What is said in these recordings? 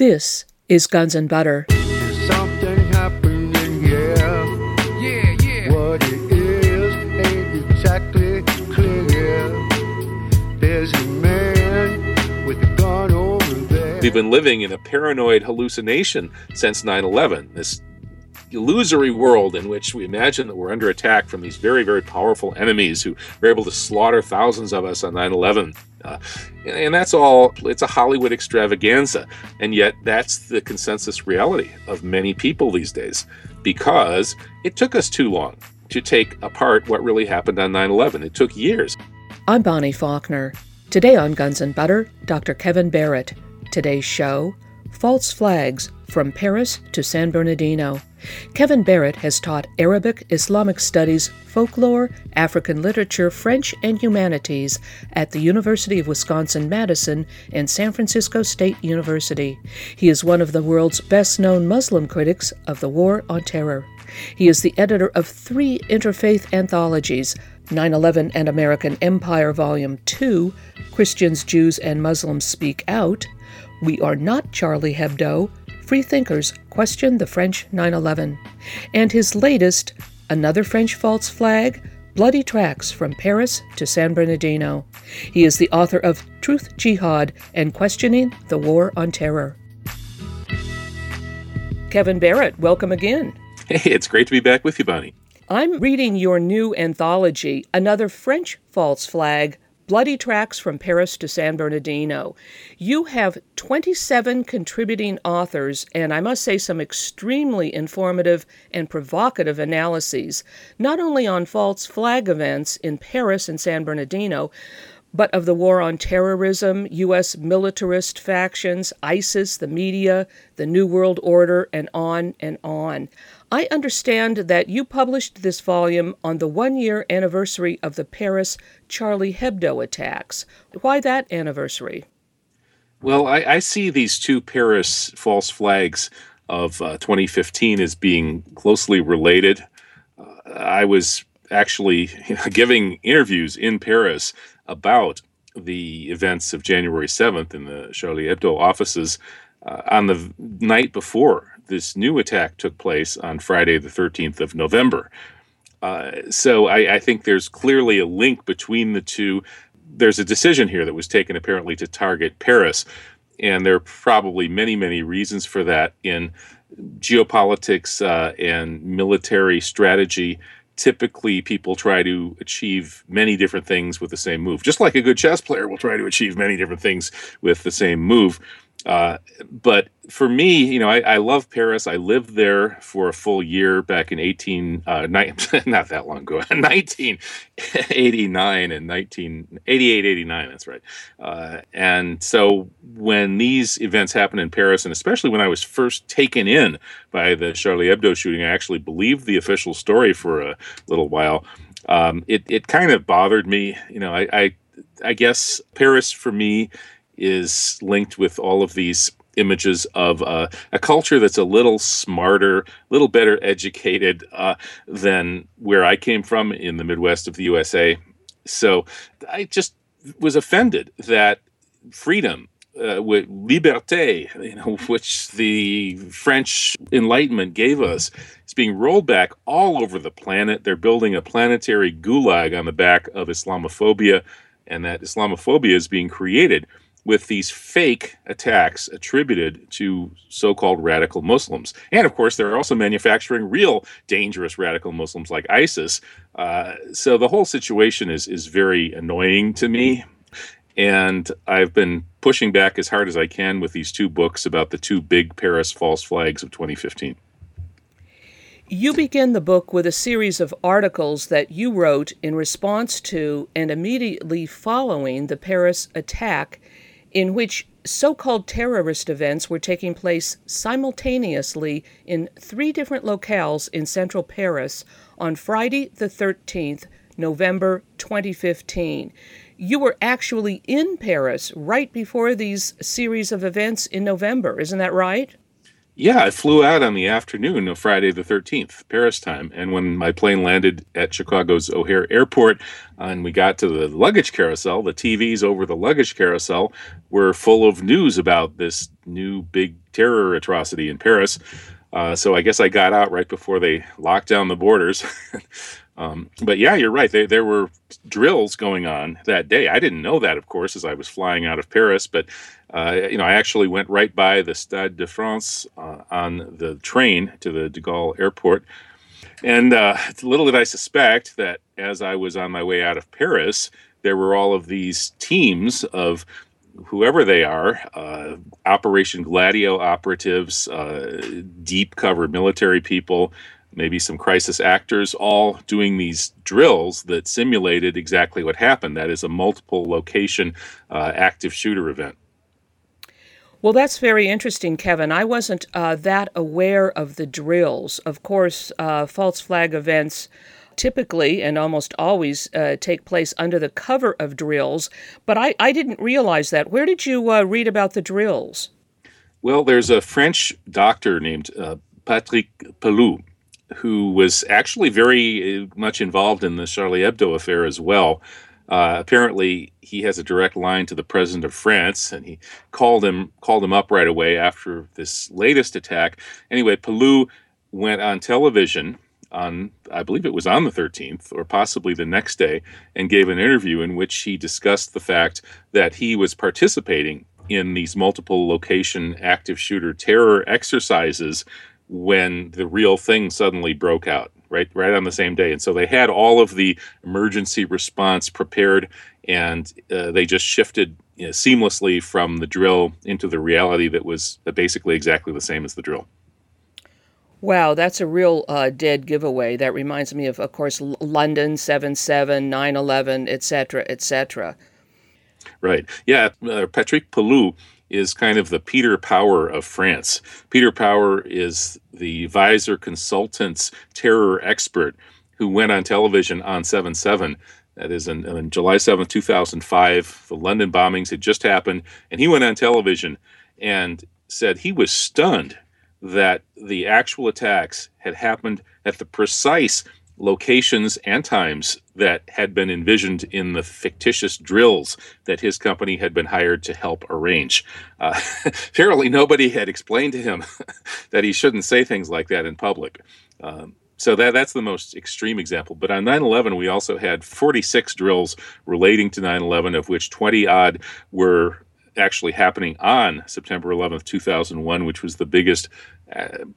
This is Guns and Butter. Something happening, yeah. Yeah, yeah. What it is ain't exactly clear. There's a man with a gun over there. We've been living in a paranoid hallucination since 9 11. This illusory world in which we imagine that we're under attack from these very, very powerful enemies who were able to slaughter thousands of us on 9 11. Uh, and, and that's all, it's a Hollywood extravaganza. And yet, that's the consensus reality of many people these days because it took us too long to take apart what really happened on 9 11. It took years. I'm Bonnie Faulkner. Today on Guns and Butter, Dr. Kevin Barrett. Today's show False Flags from Paris to San Bernardino. Kevin Barrett has taught Arabic, Islamic Studies, Folklore, African Literature, French, and Humanities at the University of Wisconsin Madison and San Francisco State University. He is one of the world's best known Muslim critics of the War on Terror. He is the editor of three interfaith anthologies 9 11 and American Empire, Volume 2, Christians, Jews, and Muslims Speak Out, We Are Not Charlie Hebdo, Freethinkers Question the French 9 11, and his latest, Another French False Flag, Bloody Tracks from Paris to San Bernardino. He is the author of Truth Jihad and Questioning the War on Terror. Kevin Barrett, welcome again. Hey, it's great to be back with you, Bonnie. I'm reading your new anthology, Another French False Flag Bloody Tracks from Paris to San Bernardino. You have 27 contributing authors, and I must say some extremely informative and provocative analyses, not only on false flag events in Paris and San Bernardino, but of the war on terrorism, U.S. militarist factions, ISIS, the media, the New World Order, and on and on. I understand that you published this volume on the one year anniversary of the Paris Charlie Hebdo attacks. Why that anniversary? Well, I, I see these two Paris false flags of uh, 2015 as being closely related. Uh, I was actually giving interviews in Paris about the events of January 7th in the Charlie Hebdo offices uh, on the night before this new attack took place on Friday, the 13th of November. Uh, so I, I, think there's clearly a link between the two. There's a decision here that was taken apparently to target Paris, and there are probably many, many reasons for that in geopolitics uh, and military strategy. Typically, people try to achieve many different things with the same move, just like a good chess player will try to achieve many different things with the same move. Uh, but for me, you know, I, I, love Paris. I lived there for a full year back in 18, uh, ni- not that long ago, 1989 and 1988, 89. That's right. Uh, and so when these events happened in Paris, and especially when I was first taken in by the Charlie Hebdo shooting, I actually believed the official story for a little while. Um, it, it kind of bothered me. You know, I, I, I guess Paris for me is linked with all of these images of uh, a culture that's a little smarter, a little better educated uh, than where I came from in the Midwest of the USA. So I just was offended that freedom, uh, liberté, you know, which the French Enlightenment gave us, is being rolled back all over the planet. They're building a planetary gulag on the back of Islamophobia, and that Islamophobia is being created with these fake attacks attributed to so called radical Muslims. And of course, they're also manufacturing real dangerous radical Muslims like ISIS. Uh, so the whole situation is, is very annoying to me. And I've been pushing back as hard as I can with these two books about the two big Paris false flags of 2015. You begin the book with a series of articles that you wrote in response to and immediately following the Paris attack in which so called terrorist events were taking place simultaneously in three different locales in central Paris on Friday, the 13th, November 2015. You were actually in Paris right before these series of events in November, isn't that right? Yeah, I flew out on the afternoon of Friday the 13th, Paris time. And when my plane landed at Chicago's O'Hare Airport and we got to the luggage carousel, the TVs over the luggage carousel were full of news about this new big terror atrocity in Paris. Uh, so I guess I got out right before they locked down the borders. um, but yeah, you're right. They, there were drills going on that day. I didn't know that, of course, as I was flying out of Paris. But uh, you know, I actually went right by the Stade de France uh, on the train to the De Gaulle Airport. And uh, little did I suspect that as I was on my way out of Paris, there were all of these teams of whoever they are, uh, Operation Gladio operatives, uh, deep cover military people, maybe some crisis actors, all doing these drills that simulated exactly what happened. That is a multiple location uh, active shooter event. Well, that's very interesting, Kevin. I wasn't uh, that aware of the drills. Of course, uh, false flag events typically and almost always uh, take place under the cover of drills, but I, I didn't realize that. Where did you uh, read about the drills? Well, there's a French doctor named uh, Patrick Pelloux who was actually very uh, much involved in the Charlie Hebdo affair as well. Uh, apparently, he has a direct line to the president of France, and he called him called him up right away after this latest attack. Anyway, Pelloux went on television on, I believe it was on the 13th or possibly the next day, and gave an interview in which he discussed the fact that he was participating in these multiple location active shooter terror exercises when the real thing suddenly broke out right right on the same day and so they had all of the emergency response prepared and uh, they just shifted you know, seamlessly from the drill into the reality that was basically exactly the same as the drill Wow, that's a real uh, dead giveaway. That reminds me of, of course, London 7 7, 9 11, etc., etc. Right. Yeah. Uh, Patrick Pelloux is kind of the Peter Power of France. Peter Power is the visor consultant's terror expert who went on television on 7 7. That is in July 7, 2005. The London bombings had just happened, and he went on television and said he was stunned that the actual attacks had happened at the precise locations and times that had been envisioned in the fictitious drills that his company had been hired to help arrange. Uh, apparently, nobody had explained to him that he shouldn't say things like that in public. Um, so that that's the most extreme example. But on 9/11, we also had 46 drills relating to 9/11, of which 20 odd were actually happening on September 11th, 2001, which was the biggest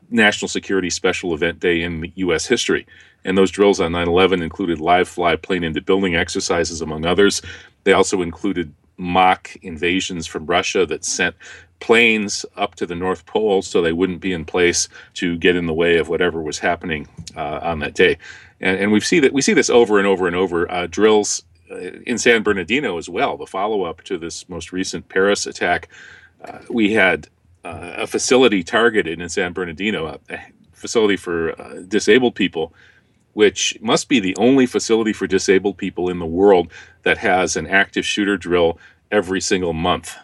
national security special event day in U.S. history. And those drills on 9 11 included live fly plane into building exercises, among others. They also included mock invasions from Russia that sent planes up to the North Pole so they wouldn't be in place to get in the way of whatever was happening uh, on that day. And, and we see that we see this over and over and over. Uh, drills uh, in San Bernardino as well. The follow up to this most recent Paris attack, uh, we had uh, a facility targeted in San Bernardino, a, facility for uh, disabled people, which must be the only facility for disabled people in the world that has an active shooter drill every single month.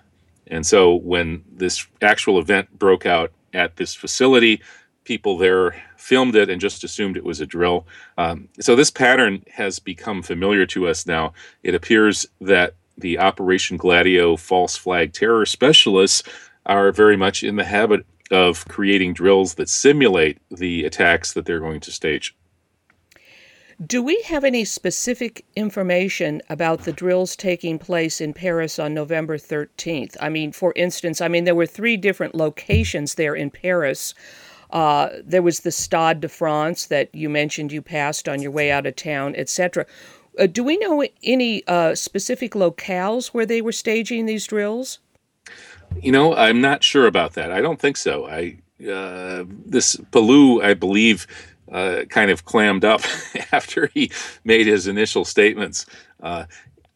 And so when this actual event broke out at this facility, people there filmed it and just assumed it was a drill. Um, so this pattern has become familiar to us now. It appears that the Operation Gladio false flag terror specialists are very much in the habit of creating drills that simulate the attacks that they're going to stage. Do we have any specific information about the drills taking place in Paris on November 13th? I mean, for instance, I mean, there were three different locations there in Paris. Uh, there was the Stade de France that you mentioned you passed on your way out of town, etc. Uh, do we know any uh, specific locales where they were staging these drills? You know, I'm not sure about that. I don't think so. I uh, this Pelloux, I believe, uh, kind of clammed up after he made his initial statements. Uh,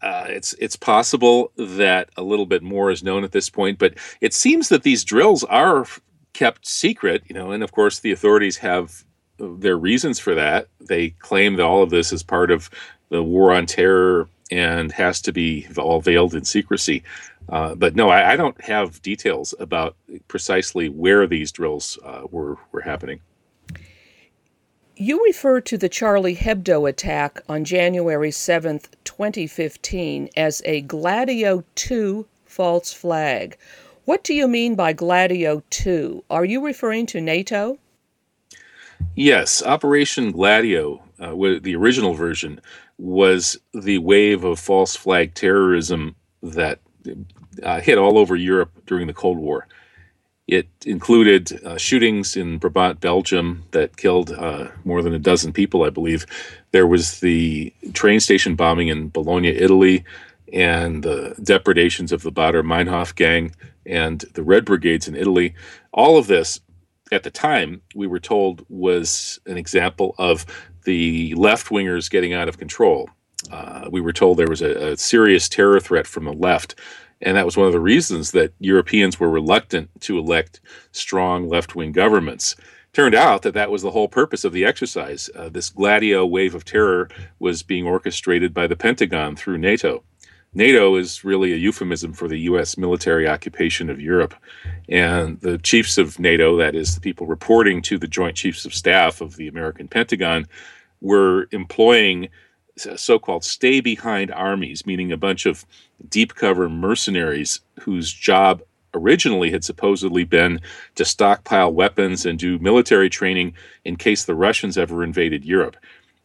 uh, it's it's possible that a little bit more is known at this point, but it seems that these drills are kept secret. You know, and of course the authorities have their reasons for that. They claim that all of this is part of the war on terror and has to be all veiled in secrecy. Uh, but no, I, I, don't have details about precisely where these drills uh, were were happening. You refer to the Charlie Hebdo attack on January 7th, 2015, as a Gladio 2 false flag. What do you mean by Gladio 2? Are you referring to NATO? Yes, Operation Gladio, uh, the original version, was the wave of false flag terrorism that uh, hit all over Europe during the Cold War. It included uh, shootings in Brabant, Belgium, that killed uh, more than a dozen people, I believe. There was the train station bombing in Bologna, Italy, and the depredations of the Baader Meinhof gang and the Red Brigades in Italy. All of this, at the time, we were told was an example of the left wingers getting out of control. Uh, we were told there was a, a serious terror threat from the left and that was one of the reasons that Europeans were reluctant to elect strong left wing governments. Turned out that that was the whole purpose of the exercise. Uh, this Gladio wave of terror was being orchestrated by the Pentagon through NATO. NATO is really a euphemism for the U.S. military occupation of Europe. And the chiefs of NATO, that is, the people reporting to the Joint Chiefs of Staff of the American Pentagon, were employing so called stay behind armies, meaning a bunch of deep cover mercenaries whose job originally had supposedly been to stockpile weapons and do military training in case the Russians ever invaded Europe.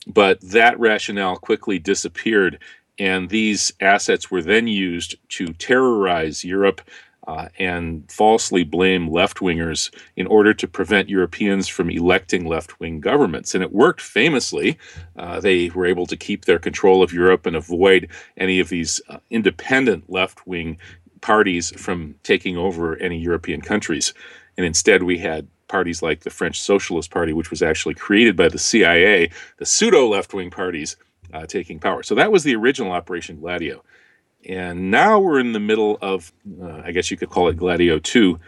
But that rationale quickly disappeared, and these assets were then used to terrorize Europe uh, and falsely blame left wingers in order to prevent Europeans from electing left wing governments. And it worked famously. Uh, they were able to keep their control of Europe and avoid any of these uh, independent left wing parties from taking over any European countries. And instead, we had parties like the French Socialist Party, which was actually created by the CIA, the pseudo left wing parties uh, taking power. So that was the original Operation Gladio. And now we're in the middle of, uh, I guess you could call it Gladio 2.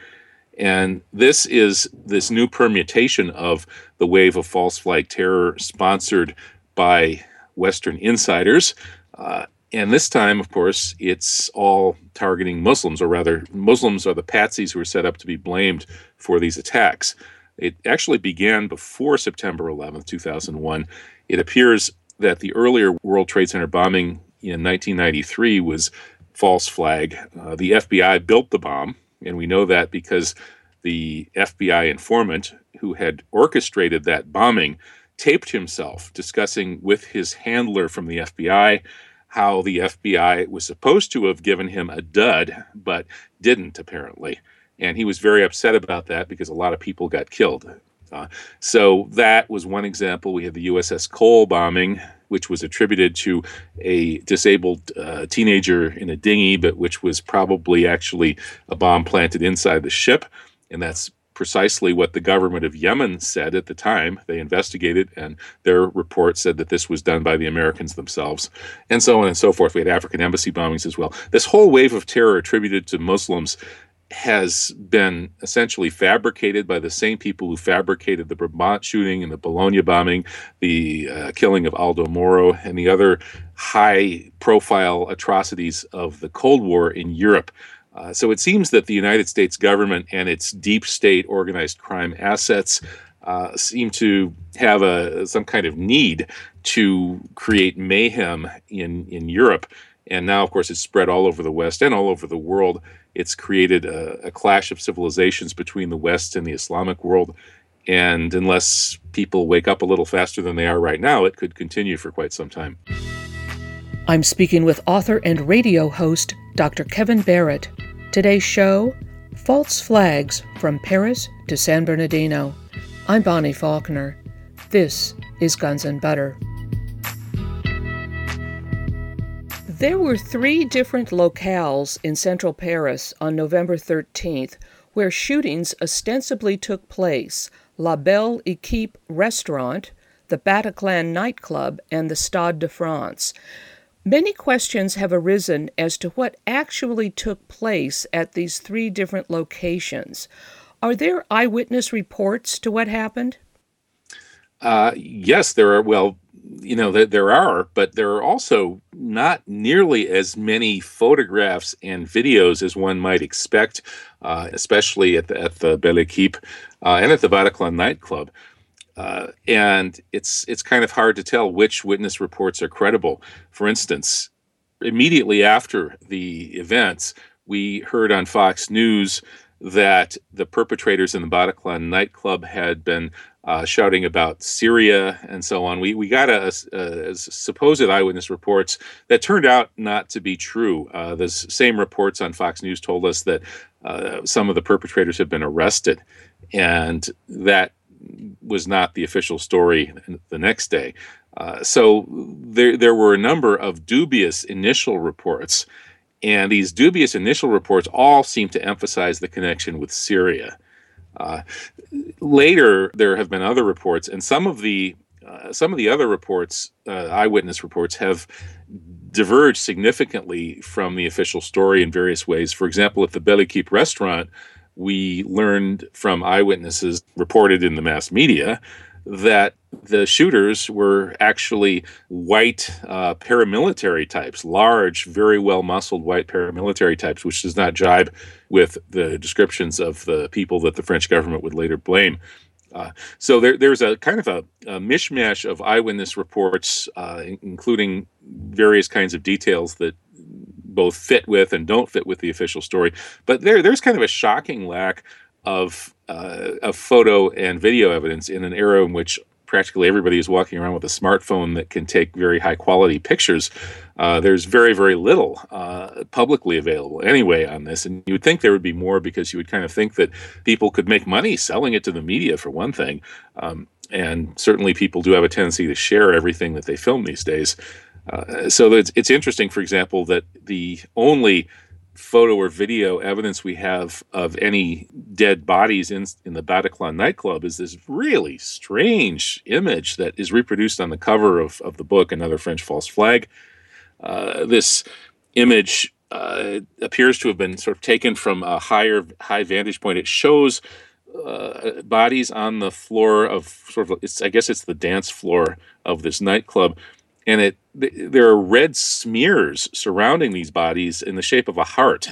And this is this new permutation of the wave of false flag terror sponsored by Western insiders. Uh, and this time, of course, it's all targeting Muslims, or rather, Muslims are the patsies who are set up to be blamed for these attacks. It actually began before September 11th, 2001. It appears that the earlier World Trade Center bombing in 1993 was false flag. Uh, the FBI built the bomb, and we know that because the FBI informant who had orchestrated that bombing taped himself discussing with his handler from the FBI how the FBI was supposed to have given him a dud, but didn't apparently. And he was very upset about that because a lot of people got killed. Uh, so that was one example. We had the USS Cole bombing which was attributed to a disabled uh, teenager in a dinghy, but which was probably actually a bomb planted inside the ship. And that's precisely what the government of Yemen said at the time. They investigated, and their report said that this was done by the Americans themselves, and so on and so forth. We had African embassy bombings as well. This whole wave of terror attributed to Muslims has been essentially fabricated by the same people who fabricated the Brabant shooting and the Bologna bombing, the uh, killing of Aldo Moro, and the other high profile atrocities of the Cold War in Europe. Uh, so it seems that the United States government and its deep state organized crime assets uh, seem to have a some kind of need to create mayhem in in Europe, and now, of course, it's spread all over the West and all over the world. It's created a, a clash of civilizations between the West and the Islamic world. And unless people wake up a little faster than they are right now, it could continue for quite some time. I'm speaking with author and radio host Dr. Kevin Barrett. Today's show False Flags from Paris to San Bernardino. I'm Bonnie Faulkner. This is Guns and Butter. There were three different locales in central Paris on November 13th where shootings ostensibly took place La Belle Equipe restaurant, the Bataclan nightclub, and the Stade de France. Many questions have arisen as to what actually took place at these three different locations. Are there eyewitness reports to what happened? Uh, yes, there are. Well, you know that there are, but there are also not nearly as many photographs and videos as one might expect, uh, especially at the at the Belle Equipe uh, and at the Bataclan nightclub. Uh, and it's it's kind of hard to tell which witness reports are credible. For instance, immediately after the events, we heard on Fox News that the perpetrators in the Bataclan nightclub had been uh, shouting about Syria and so on. We we got a, a, a, supposed eyewitness reports that turned out not to be true. Uh, the same reports on Fox News told us that uh, some of the perpetrators had been arrested, and that was not the official story the next day. Uh, so there there were a number of dubious initial reports, and these dubious initial reports all seem to emphasize the connection with Syria. Uh, later, there have been other reports, and some of the uh, some of the other reports, uh, eyewitness reports, have diverged significantly from the official story in various ways. For example, at the Belle Equipe restaurant, we learned from eyewitnesses reported in the mass media that the shooters were actually white uh, paramilitary types, large, very well muscled white paramilitary types, which does not jibe with the descriptions of the people that the French government would later blame. Uh, so there, there's a kind of a, a mishmash of eyewitness reports, uh, including various kinds of details that both fit with and don't fit with the official story. But there, there's kind of a shocking lack of uh, of photo and video evidence in an era in which practically everybody is walking around with a smartphone that can take very high quality pictures. Uh, there's very, very little uh, publicly available anyway on this. And you would think there would be more because you would kind of think that people could make money selling it to the media, for one thing. Um, and certainly people do have a tendency to share everything that they film these days. Uh, so it's, it's interesting, for example, that the only photo or video evidence we have of any dead bodies in, in the Bataclan nightclub is this really strange image that is reproduced on the cover of, of the book, Another French False Flag. Uh, this image uh, appears to have been sort of taken from a higher high vantage point. It shows uh, bodies on the floor of sort of it's I guess it's the dance floor of this nightclub and it there are red smears surrounding these bodies in the shape of a heart.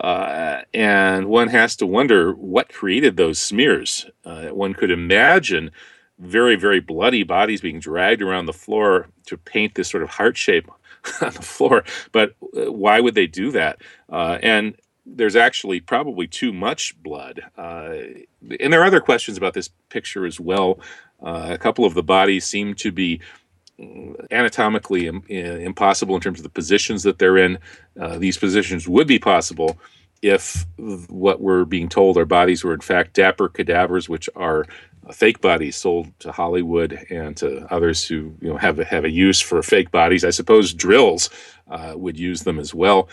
Uh, and one has to wonder what created those smears. Uh, one could imagine very, very bloody bodies being dragged around the floor to paint this sort of heart shape on the floor. But uh, why would they do that? Uh, and there's actually probably too much blood. Uh, and there are other questions about this picture as well. Uh, a couple of the bodies seem to be anatomically Im- impossible in terms of the positions that they're in. Uh, these positions would be possible if what we're being told our bodies were in fact dapper cadavers, which are uh, fake bodies sold to Hollywood and to others who you know have a, have a use for fake bodies. I suppose drills uh, would use them as well.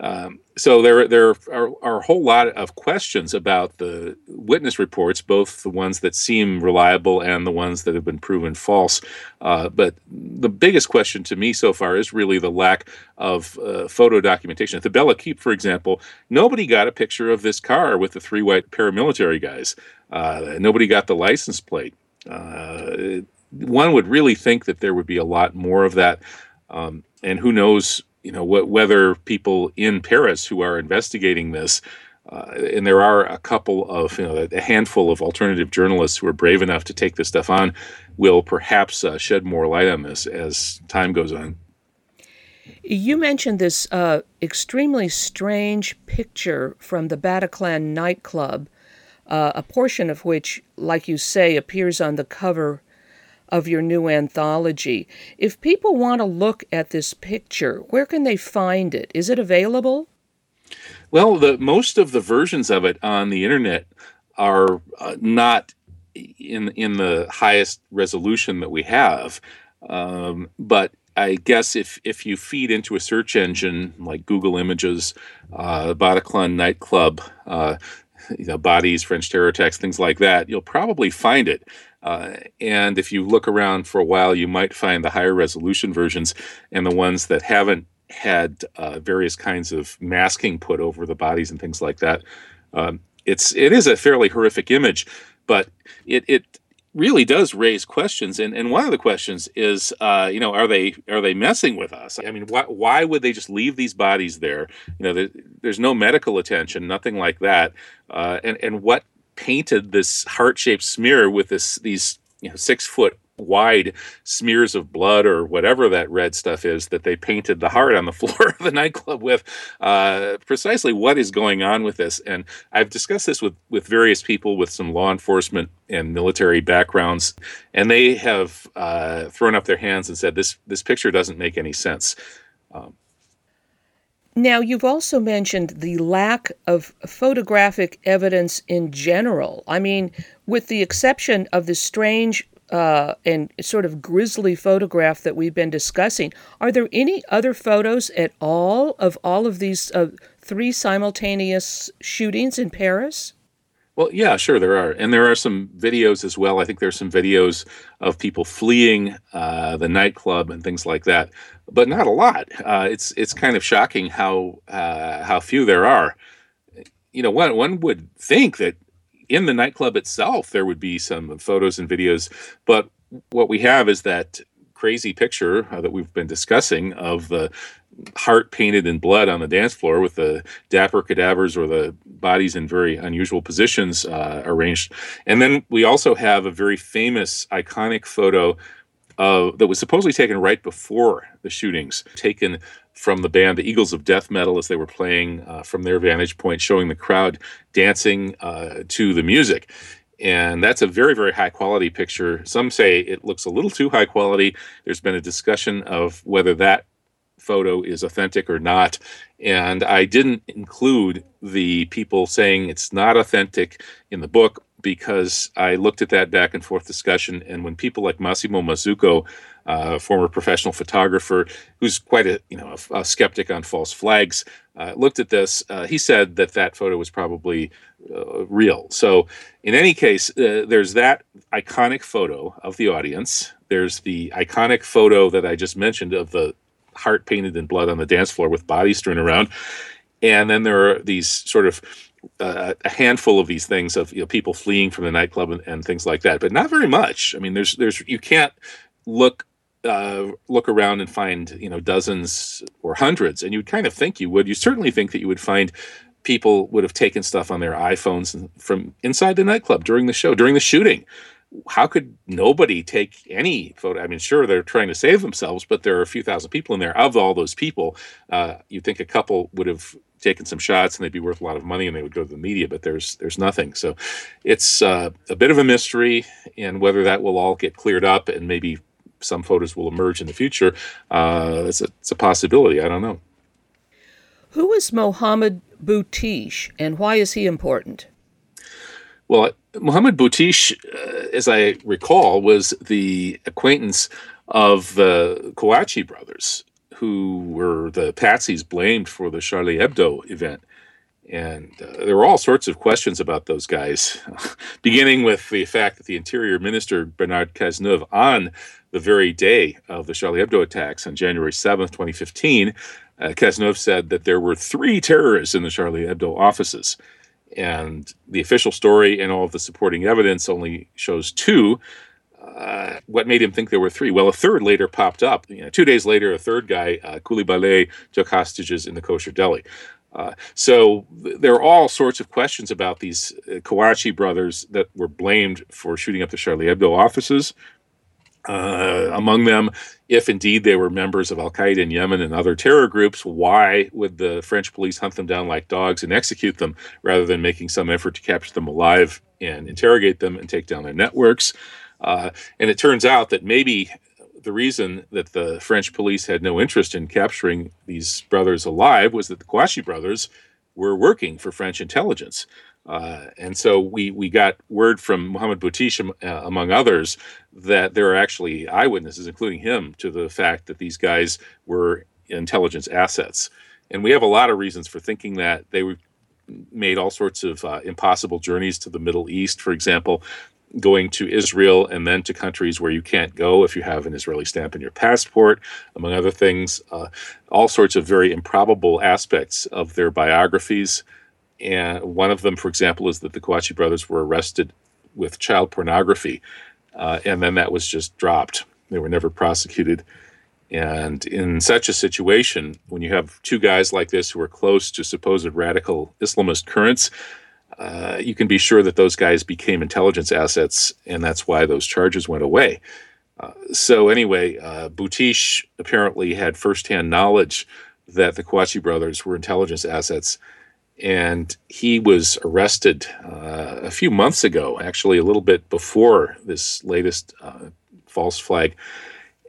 Um, so there, there are, are, a whole lot of questions about the witness reports, both the ones that seem reliable and the ones that have been proven false. Uh, but the biggest question to me so far is really the lack of uh, photo documentation. At the Belle Equipe, for example, nobody got a picture of this car with the three white paramilitary guys. Uh, nobody got the license plate. Uh, one would really think that there would be a lot more of that. Um, and who knows you know wh- whether people in Paris who are investigating this, uh, and there are a couple of you know a handful of alternative journalists who are brave enough to take this stuff on, will perhaps uh, shed more light on this as time goes on. You mentioned this uh, extremely strange picture from the Bataclan nightclub, uh, a portion of which, like you say, appears on the cover of your new anthology. If people want to look at this picture, where can they find it? Is it available? Well, the most of the versions of it on the internet are uh, not in in the highest resolution that we have, um, but I guess if if you feed into a search engine like Google Images, uh, Bataclan nightclub, uh, you know, bodies, French terror attacks, things like that, you'll probably find it. Uh, and if you look around for a while, you might find the higher resolution versions and the ones that haven't had uh, various kinds of masking put over the bodies and things like that. Um, it's it is a fairly horrific image, but it it really does raise questions. And and one of the questions is, uh, you know, are they are they messing with us? I mean, why why would they just leave these bodies there? You know, there, there's no medical attention, nothing like that. Uh, and and what painted this heart-shaped smear with this these you know six foot wide smears of blood or whatever that red stuff is that they painted the heart on the floor of the nightclub with. Uh, precisely what is going on with this? And I've discussed this with with various people with some law enforcement and military backgrounds, and they have uh, thrown up their hands and said this this picture doesn't make any sense. Um, now, you've also mentioned the lack of photographic evidence in general. I mean, with the exception of the strange uh, and sort of grisly photograph that we've been discussing, are there any other photos at all of all of these uh, three simultaneous shootings in Paris? Well, yeah, sure, there are, and there are some videos as well. I think there's some videos of people fleeing uh, the nightclub and things like that, but not a lot. Uh, it's it's kind of shocking how uh, how few there are. You know, one one would think that in the nightclub itself there would be some photos and videos, but what we have is that crazy picture uh, that we've been discussing of the heart painted in blood on the dance floor with the dapper cadavers or the bodies in very unusual positions uh, arranged. And then we also have a very famous, iconic photo uh, that was supposedly taken right before the shootings, taken from the band the Eagles of Death Metal as they were playing uh, from their vantage point, showing the crowd dancing uh, to the music. And that's a very, very high quality picture. Some say it looks a little too high quality. There's been a discussion of whether that photo is authentic or not. And I didn't include the people saying it's not authentic in the book because I looked at that back and forth discussion. And when people like Massimo Mazzucco, uh, former professional photographer, who's quite a you know a, a skeptic on false flags, uh, looked at this, uh, he said that that photo was probably uh, real. So in any case, uh, there's that iconic photo of the audience. There's the iconic photo that I just mentioned of the heart painted in blood on the dance floor with bodies strewn around. And then there are these sort of uh, a handful of these things of you know, people fleeing from the nightclub and, and, things like that, but not very much. I mean, there's there's you can't look uh, look around and find you know dozens or hundreds, and you'd kind of think you would. You certainly think that you would find people would have taken stuff on their iPhones from inside the nightclub during the show, during the shooting how could nobody take any photo? I mean, sure, they're trying to save themselves, but there are a few thousand people in there. Of all those people, uh, you'd think a couple would have taken some shots and they'd be worth a lot of money and they would go to the media, but there's there's nothing. So it's uh, a bit of a mystery, and whether that will all get cleared up and maybe some photos will emerge in the future, uh, it's, a, it's a possibility. I don't know. Who is Mohammed Boutiche and why is he important? Well, Mohammed Boutiche, uh, as I recall, was the acquaintance of the Kouachi brothers, who were the patsies blamed for the Charlie Hebdo event. And uh, there were all sorts of questions about those guys, beginning with the fact that the Interior Minister, Bernard Cazeneuve, on the very day of the Charlie Hebdo attacks on January 7th, 2015, uh, Cazeneuve said that there were three terrorists in the Charlie Hebdo offices and the official story and all of the supporting evidence only shows two. Uh, what made him think there were three? Well, a third later popped up. You know, two days later, a third guy, uh, Coulibaly, took hostages in the kosher deli. Uh, so th- there are all sorts of questions about these uh, Kouachi brothers that were blamed for shooting up the Charlie Hebdo offices. Uh, among them, if indeed they were members of Al Qaeda in Yemen and other terror groups, why would the French police hunt them down like dogs and execute them rather than making some effort to capture them alive and interrogate them and take down their networks? Uh, and it turns out that maybe the reason that the French police had no interest in capturing these brothers alive was that the Kouachi brothers were working for French intelligence. Uh, and so we, we got word from Mohammed Boutiche, uh, among others, that there are actually eyewitnesses, including him, to the fact that these guys were intelligence assets. And we have a lot of reasons for thinking that they made all sorts of uh, impossible journeys to the Middle East, for example, going to Israel and then to countries where you can't go if you have an Israeli stamp in your passport, among other things. Uh, all sorts of very improbable aspects of their biographies and one of them, for example, is that the Kouachi brothers were arrested with child pornography, uh, and then that was just dropped. They were never prosecuted. And in such a situation, when you have two guys like this who are close to supposed radical Islamist currents, uh, you can be sure that those guys became intelligence assets, and that's why those charges went away. Uh, so anyway, uh, Boutiche apparently had firsthand knowledge that the Kouachi brothers were intelligence assets, and he was arrested uh, a few months ago, actually a little bit before this latest uh, false flag.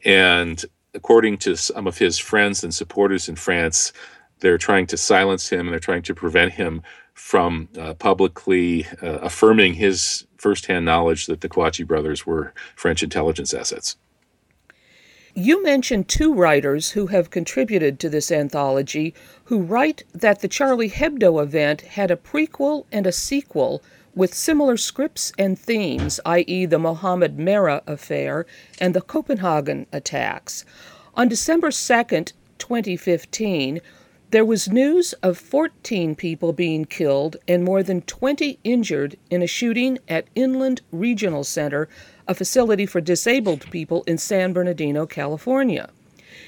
And according to some of his friends and supporters in France, they're trying to silence him and they're trying to prevent him from uh, publicly uh, affirming his firsthand knowledge that the Kouachi brothers were French intelligence assets. You mentioned two writers who have contributed to this anthology who write that the Charlie Hebdo event had a prequel and a sequel with similar scripts and themes, i.e., the Mohammed Merah affair and the Copenhagen attacks. On December 2nd, 2015, there was news of 14 people being killed and more than 20 injured in a shooting at Inland Regional Center, a facility for disabled people in San Bernardino, California.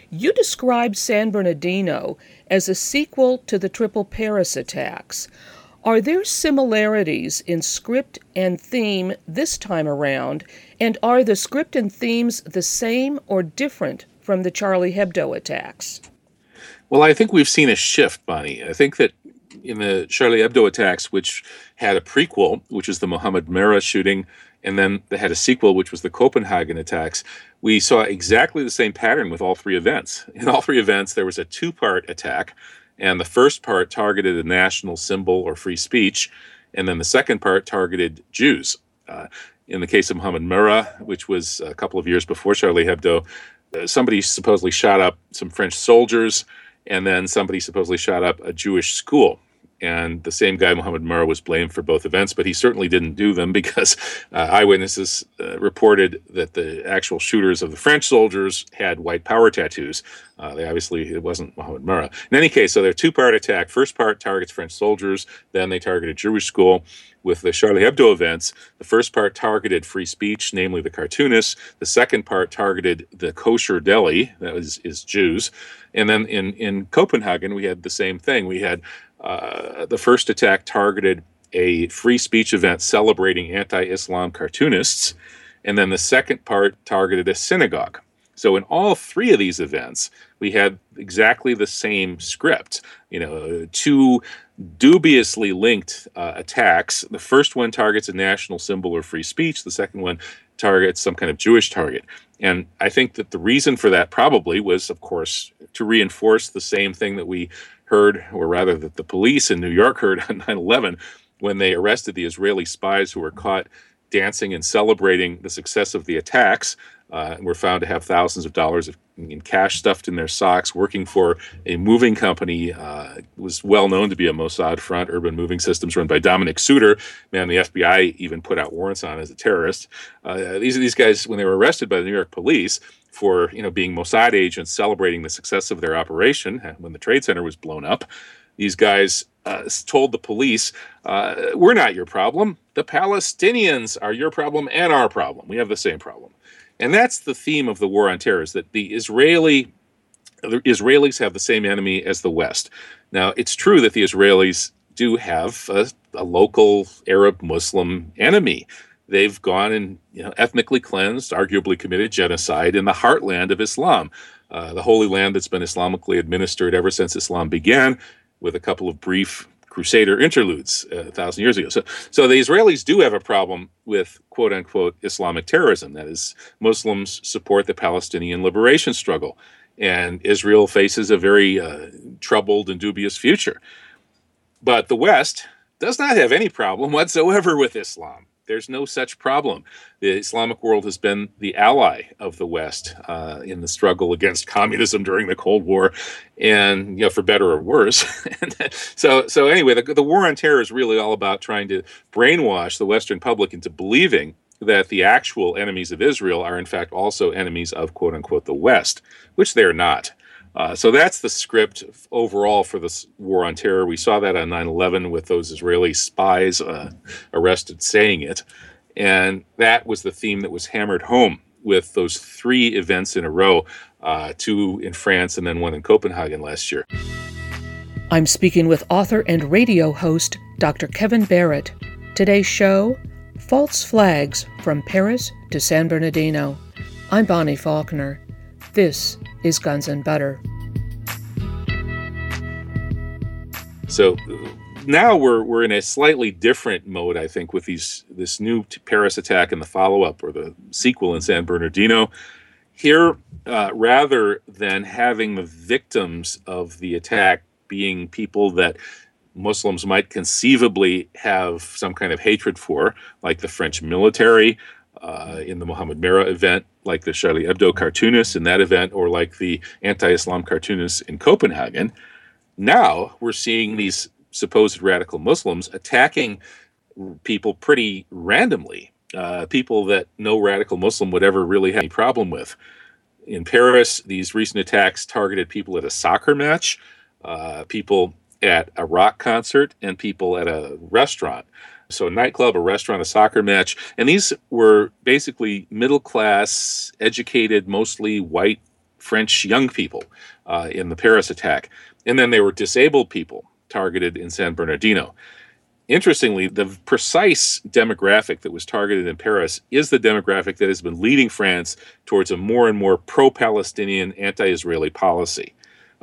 You described San Bernardino as a sequel to the Triple Paris attacks. Are there similarities in script and theme this time around, and are the script and themes the same or different from the Charlie Hebdo attacks? Well, I think we've seen a shift, Bonnie. I think that in the Charlie Hebdo attacks, which had a prequel, which is the Mohammed Merah shooting, and then they had a sequel, which was the Copenhagen attacks, we saw exactly the same pattern with all three events. In all three events, there was a two part attack, and the first part targeted a national symbol or free speech, and then the second part targeted Jews. Uh, in the case of Mohammed Merah, which was a couple of years before Charlie Hebdo, uh, somebody supposedly shot up some French soldiers and then somebody supposedly shot up a Jewish school. And the same guy, Mohammed Merah, was blamed for both events, but he certainly didn't do them because uh, eyewitnesses uh, reported that the actual shooters of the French soldiers had white power tattoos. Uh, they obviously, it wasn't Mohammed Merah. In any case, so they're two part attack. First part targets French soldiers, then they target a Jewish school. With the Charlie Hebdo events, the first part targeted free speech, namely the cartoonists. The second part targeted the kosher deli, that is, is Jews. And then in, in Copenhagen, we had the same thing. We had uh, the first attack targeted a free speech event celebrating anti Islam cartoonists. And then the second part targeted a synagogue. So in all three of these events, we had exactly the same script. You know, two dubiously linked uh, attacks. The first one targets a national symbol or free speech. The second one targets some kind of Jewish target. And I think that the reason for that probably was, of course, to reinforce the same thing that we heard, or rather, that the police in New York heard on 9 11 when they arrested the Israeli spies who were caught dancing and celebrating the success of the attacks uh, were found to have thousands of dollars of, in cash stuffed in their socks, working for a moving company. Uh, was well known to be a Mossad front, Urban Moving Systems, run by Dominik Suter. Man, the FBI even put out warrants on as a terrorist. Uh, these are these guys when they were arrested by the New York police for you know being Mossad agents celebrating the success of their operation when the Trade Center was blown up. These guys uh, told the police, uh, "We're not your problem. The Palestinians are your problem and our problem. We have the same problem." And that's the theme of the war on terror: is that the Israeli the Israelis have the same enemy as the West. Now, it's true that the Israelis do have a, a local Arab Muslim enemy they've gone and you know, ethnically cleansed, arguably committed genocide in the heartland of Islam, uh, the holy land that's been Islamically administered ever since Islam began, with a couple of brief crusader interludes uh, a thousand years ago. So, so the Israelis do have a problem with quote unquote Islamic terrorism. That is, Muslims support the Palestinian liberation struggle, and Israel faces a very uh, troubled and dubious future. But the West does not have any problem whatsoever with Islam there's no such problem. The Islamic world has been the ally of the West uh, in the struggle against communism during the Cold War, and you know, for better or worse. so, so anyway, the, the war on terror is really all about trying to brainwash the Western public into believing that the actual enemies of Israel are in fact also enemies of quote unquote the West, which they're not. Uh, so that's the script overall for this war on terror. We saw that on 9 11 with those Israeli spies uh, arrested saying it. And that was the theme that was hammered home with those three events in a row uh, two in France and then one in Copenhagen last year. I'm speaking with author and radio host Dr. Kevin Barrett. Today's show False Flags from Paris to San Bernardino. I'm Bonnie Faulkner. This is Guns and Butter. So now we're we're in a slightly different mode, I think, with these this new Paris attack and the follow up or the sequel in San Bernardino. Here, uh, rather than having the victims of the attack being people that Muslims might conceivably have some kind of hatred for, like the French military uh, in the Mohammed Merah event, like the Charlie Hebdo cartoonists in that event, or like the anti Islam cartoonists in Copenhagen. Now we're seeing these supposed radical Muslims attacking people pretty randomly, uh, people that no radical Muslim would ever really have any problem with. In Paris, these recent attacks targeted people at a soccer match, uh, people at a rock concert, and people at a restaurant. So, a nightclub, a restaurant, a soccer match. And these were basically middle class, educated, mostly white French young people uh, in the Paris attack. And then they were disabled people targeted in San Bernardino. Interestingly, the precise demographic that was targeted in Paris is the demographic that has been leading France towards a more and more pro Palestinian, anti Israeli policy.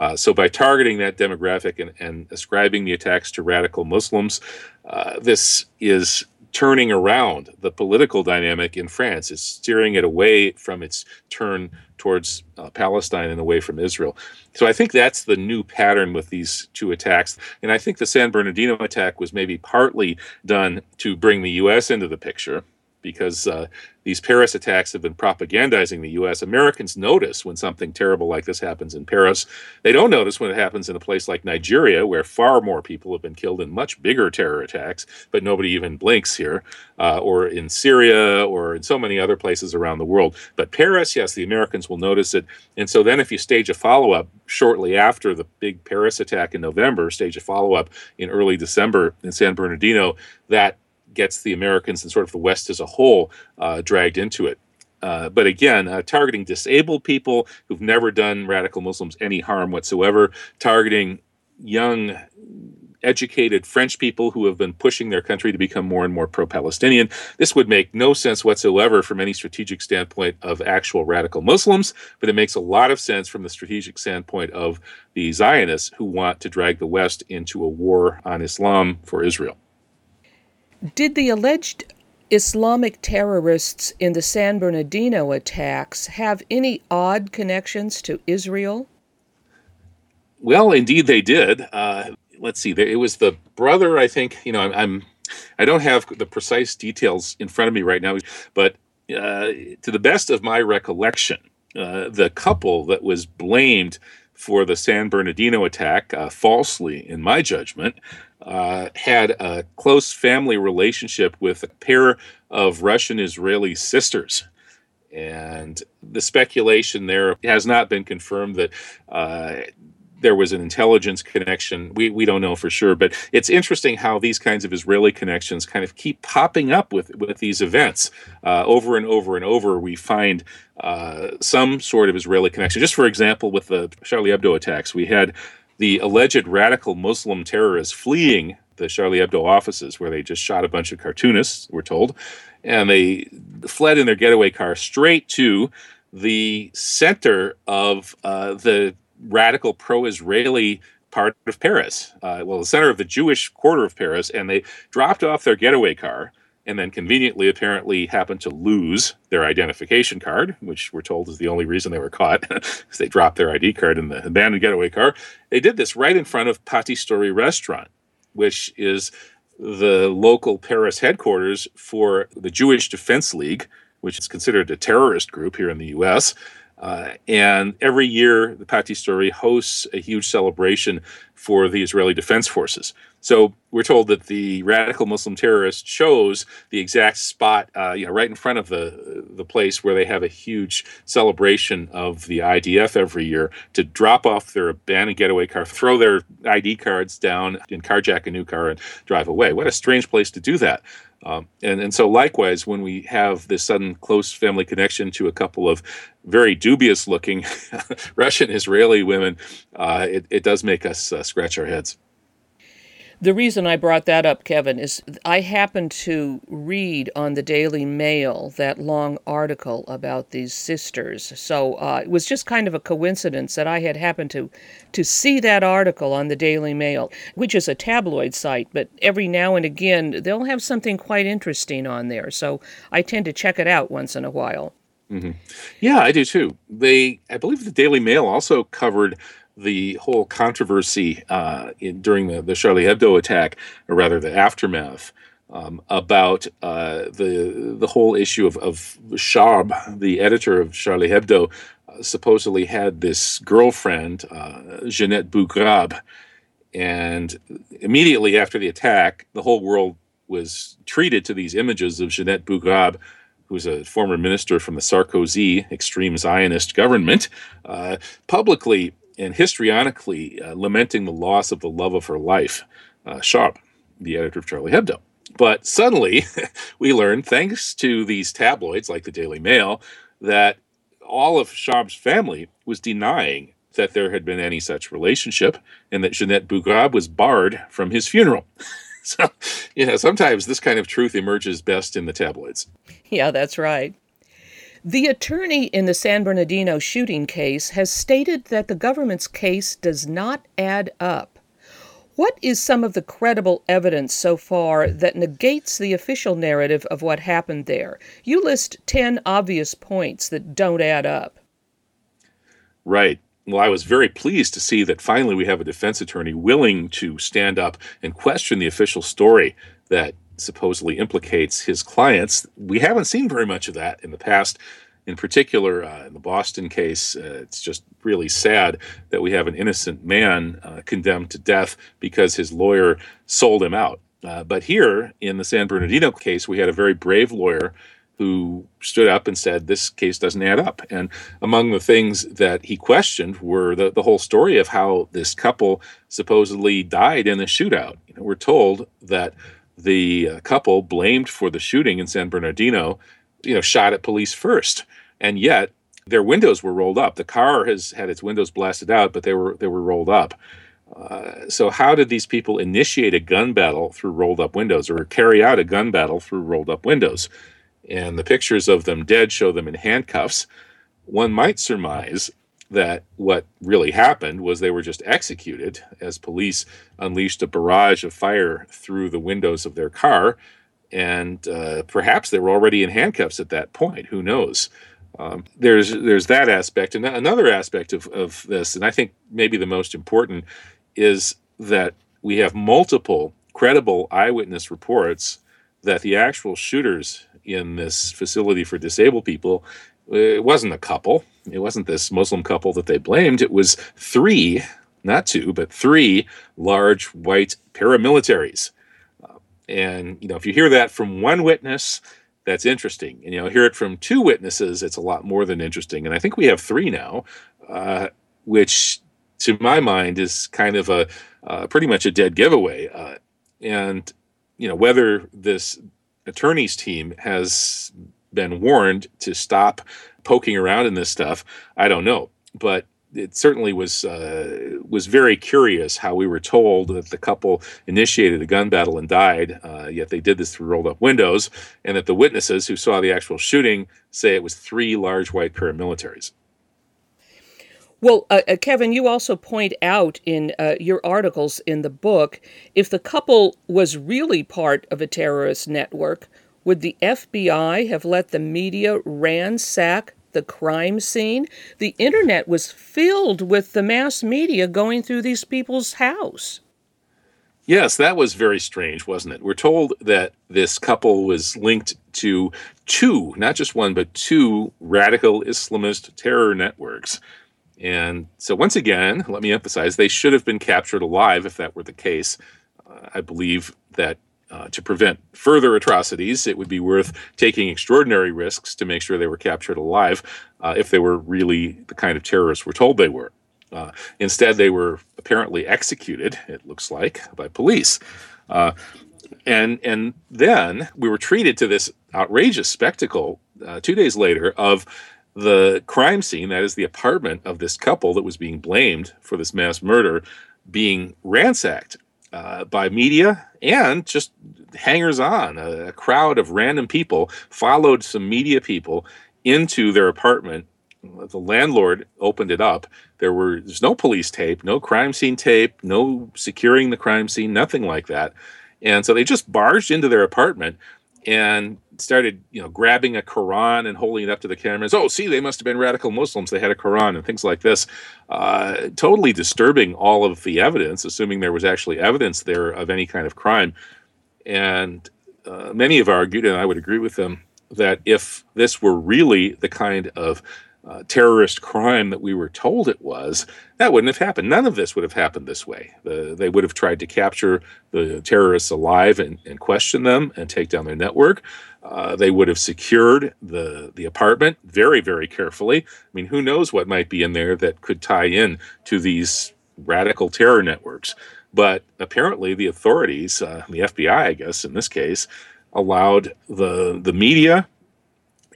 Uh, so, by targeting that demographic and, and, ascribing the attacks to radical Muslims, uh, this is turning around the political dynamic in France. It's steering it away from its turn towards uh, Palestine and away from Israel. So I think that's the new pattern with these two attacks. And I think the San Bernardino attack was maybe partly done to bring the U.S. into the picture because uh, these Paris attacks have been propagandizing the U.S. Americans notice when something terrible like this happens in Paris. They don't notice when it happens in a place like Nigeria, where far more people have been killed in much bigger terror attacks, but nobody even blinks here, uh, or in Syria, or in so many other places around the world. But Paris, yes, the Americans will notice it. And so then if you stage a follow up shortly after the big Paris attack in November, stage a follow up in early December in San Bernardino, that gets the Americans and sort of the West as a whole uh, dragged into it. Uh, but again, uh, targeting disabled people who've never done radical Muslims any harm whatsoever, targeting young, educated French people who have been pushing their country to become more and more pro Palestinian. This would make no sense whatsoever from any strategic standpoint of actual radical Muslims, but it makes a lot of sense from the strategic standpoint of the Zionists who want to drag the West into a war on Islam for Israel. Did the alleged Islamic terrorists in the San Bernardino attacks have any odd connections to Israel? Well, indeed they did. Uh, let's see. It was the brother, I think. You know, I'm, I'm I don't have the precise details in front of me right now, but uh, to the best of my recollection, uh, the couple that was blamed for the San Bernardino attack, uh, falsely in my judgment, uh, had a close family relationship with a pair of Russian Israeli sisters. And the speculation there has not been confirmed that uh, there was an intelligence connection. We, we don't know for sure, but it's interesting how these kinds of Israeli connections kind of keep popping up with, with these events. Uh, over and over and over, we find uh, some sort of Israeli connection. Just for example, with the Charlie Hebdo attacks, we had the alleged radical Muslim terrorists fleeing the Charlie Hebdo offices, where they just shot a bunch of cartoonists, we're told, and they fled in their getaway car straight to the center of uh, the radical pro Israeli part of Paris. Uh, well, the center of the Jewish quarter of Paris, and they dropped off their getaway car and then conveniently apparently happened to lose their identification card, which we're told is the only reason they were caught, because they dropped their ID card in the abandoned getaway car. They did this right in front of Patisserie Restaurant, which is the local Paris headquarters for the Jewish Defense League, which is considered a terrorist group here in the U.S. Uh, and every year, the Patisserie hosts a huge celebration for the Israeli Defense Forces. So we're told that the radical Muslim terrorists chose the exact spot, uh, you know, right in front of the the place where they have a huge celebration of the IDF every year to drop off their abandoned getaway car, throw their ID cards down, and carjack a new car and drive away. What a strange place to do that. Um, and, and so, likewise, when we have this sudden close family connection to a couple of very dubious looking Russian Israeli women, uh, it, it does make us uh, scratch our heads. The reason I brought that up, Kevin, is I happened to read on the Daily Mail that long article about these sisters. So uh, it was just kind of a coincidence that I had happened to to see that article on the Daily Mail, which is a tabloid site, but every now and again they'll have something quite interesting on there. So I tend to check it out once in a while. Mm-hmm. Yeah, I do too. They, I believe, the Daily Mail also covered the whole controversy uh, in, during the, the Charlie Hebdo attack, or rather the aftermath, um, about uh, the the whole issue of, of Charb, the editor of Charlie Hebdo, uh, supposedly had this girlfriend, uh, Jeannette Bougrab, and immediately after the attack, the whole world was treated to these images of Jeannette Bougrab who's a former minister from the Sarkozy extreme Zionist government, uh, publicly and histrionically uh, lamenting the loss of the love of her life, uh, Charb, the editor of Charlie Hebdo. But suddenly, we learned, thanks to these tabloids like the Daily Mail, that all of Charb's family was denying that there had been any such relationship and that Jeannette Bougrab was barred from his funeral. so, you know, sometimes this kind of truth emerges best in the tabloids. Yeah, that's right. The attorney in the San Bernardino shooting case has stated that the government's case does not add up. What is some of the credible evidence so far that negates the official narrative of what happened there? You list 10 obvious points that don't add up. Right. Well, I was very pleased to see that finally we have a defense attorney willing to stand up and question the official story that supposedly implicates his clients. We haven't seen very much of that in the past. In particular, uh, in the Boston case, uh, it's just really sad that we have an innocent man uh, condemned to death because his lawyer sold him out. Uh, but here in the San Bernardino case, we had a very brave lawyer who stood up and said, This case doesn't add up. And among the things that he questioned were the, the whole story of how this couple supposedly died in the shootout. You know, we're told that the uh, couple blamed for the shooting in San Bernardino, you know, shot at police first, and yet their windows were rolled up. The car has had its windows blasted out, but they were they were rolled up. Uh, so how did these people initiate a gun battle through rolled up windows, or carry out a gun battle through rolled up windows? And the pictures of them dead show them in handcuffs. One might surmise that what really happened was they were just executed as police unleashed a barrage of fire through the windows of their car. And uh, perhaps they were already in handcuffs at that point. Who knows? Um, there's there's that aspect, and another aspect of, of this, and I think maybe the most important, is that we have multiple credible eyewitness reports that the actual shooters in this facility for disabled people it wasn't a couple. It wasn't this Muslim couple that they blamed. It was three, not two, but three large white paramilitaries. Uh, and you know, if you hear that from one witness, that's interesting. And you know, hear it from two witnesses, it's a lot more than interesting. And I think we have three now, uh, which, to my mind, is kind of a uh, pretty much a dead giveaway. Uh, and you know, whether this attorney's team has been warned to stop poking around in this stuff, I don't know. But it certainly was uh, was very curious how we were told that the couple initiated a gun battle and died, uh, yet they did this through rolled up windows, and that the witnesses who saw the actual shooting say it was three large white paramilitaries. Well, uh, uh Kevin, you also point out in uh, your articles in the book if the couple was really part of a terrorist network, would the FBI have let the media ransack the crime scene? The internet was filled with the mass media going through these people's house. Yes, that was very strange, wasn't it? We're told that this couple was linked to two, not just one, but two radical Islamist terror networks. And so, once again, let me emphasize, they should have been captured alive if that were the case. Uh, I believe that uh, to prevent further atrocities, it would be worth taking extraordinary risks to make sure they were captured alive uh, if they were really the kind of terrorists we're told they were. Uh, instead, they were apparently executed, it looks like, by police. Uh, and, and then we were treated to this outrageous spectacle uh, two days later of the crime scene, that is, the apartment of this couple that was being blamed for this mass murder, being ransacked uh, by media and just hangers on. A, a, crowd of random people followed some media people into their apartment. The landlord opened it up. There were there's no police tape, no crime scene tape, no securing the crime scene, nothing like that. And so they just barged into their apartment and started, you know, grabbing a Quran and holding it up to the cameras. Oh, see, they must have been radical Muslims. They had a Quran and things like this. Uh, totally disturbing all of the evidence, assuming there was actually evidence there of any kind of crime. And uh, many have argued, and I would agree with them, that if this were really the kind of uh, terrorist crime that we were told it was, that wouldn't have happened. None of this would have happened this way. The, they would have tried to capture the terrorists alive and, and question them and take down their network. Uh, they would have secured the the apartment very very carefully. I mean, who knows what might be in there that could tie in to these radical terror networks? But apparently, the authorities, uh, the FBI, I guess in this case, allowed the the media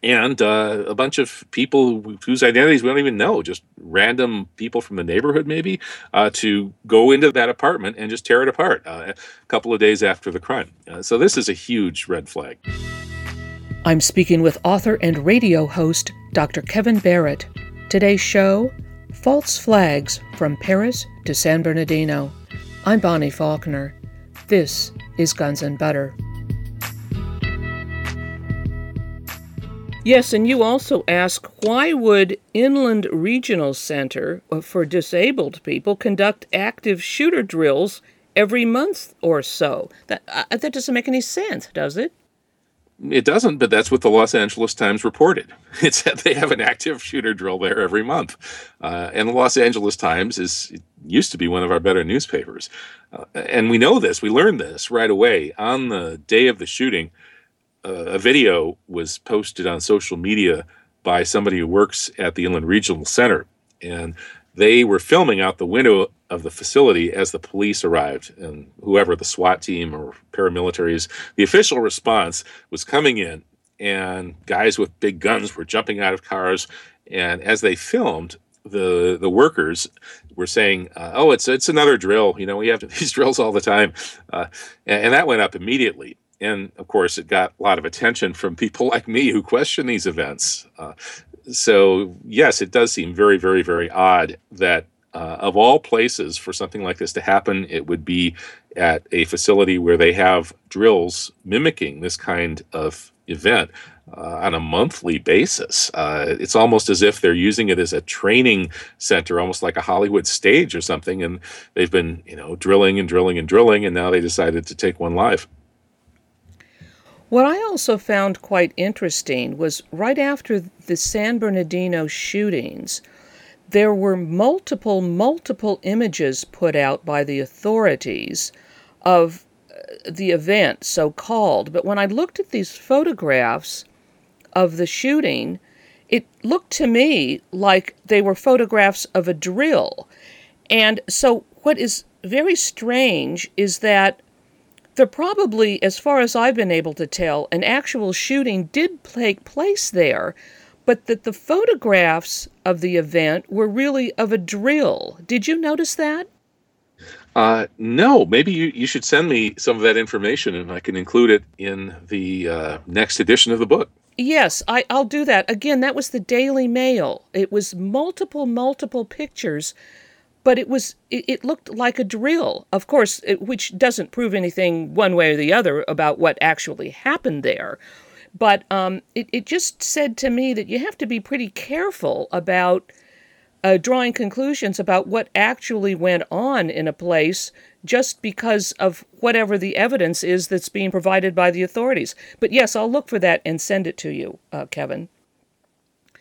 and uh, a bunch of people whose identities we don't even know, just random people from the neighborhood, maybe, uh, to go into that apartment and just tear it apart uh, a couple of days after the crime. Uh, so this is a huge red flag. I'm speaking with author and radio host Dr. Kevin Barrett. Today's show False Flags from Paris to San Bernardino. I'm Bonnie Faulkner. This is Guns and Butter. Yes, and you also ask why would Inland Regional Center for Disabled People conduct active shooter drills every month or so? That uh, that doesn't make any sense, does it? It doesn't, but that's what the Los Angeles Times reported. It said they have an active shooter drill there every month, uh, and the Los Angeles Times is used to be one of our better newspapers, uh, and we know this. We learned this right away on the day of the shooting. A video was posted on social media by somebody who works at the Inland Regional Center, and they were filming out the window of the facility as the police arrived and whoever the SWAT team or paramilitaries. The official response was coming in, and guys with big guns were jumping out of cars. And as they filmed, the the workers were saying, uh, "Oh, it's it's another drill. You know, we have these drills all the time," uh, and, and that went up immediately and of course it got a lot of attention from people like me who question these events uh, so yes, it does seem very, very, very odd that uh, of all places for something like this to happen, it would be at a facility where they have drills mimicking this kind of event uh, on a monthly basis. Uh, it's almost as if they're using it as a training center, almost like a Hollywood stage or something. And they've been, you know, drilling and drilling and drilling, and now they decided to take one live. What I also found quite interesting was right after the San Bernardino shootings, there were multiple, multiple images put out by the authorities of uh, the event, so called. But when I looked at these photographs of the shooting, it looked to me like they were photographs of a drill. And so, what is very strange is that there probably, as far as I've been able to tell, an actual shooting did take place there, but that the photographs of the event were really of a drill. Did you notice that? Uh, no, maybe you, you should send me some of that information and I can include it in the uh, next edition of the book. Yes, I, I'll do that. Again, that was the Daily Mail. It was multiple, multiple pictures but it was it, it, looked like a drill of course it, which doesn't prove anything one way or the other about what actually happened there but um, it, it just said to me that you have to be pretty careful about uh, drawing conclusions about what actually went on in a place just because of whatever the evidence is that's being provided by the authorities. But yes, I'll look for that and send it to you, uh, Kevin.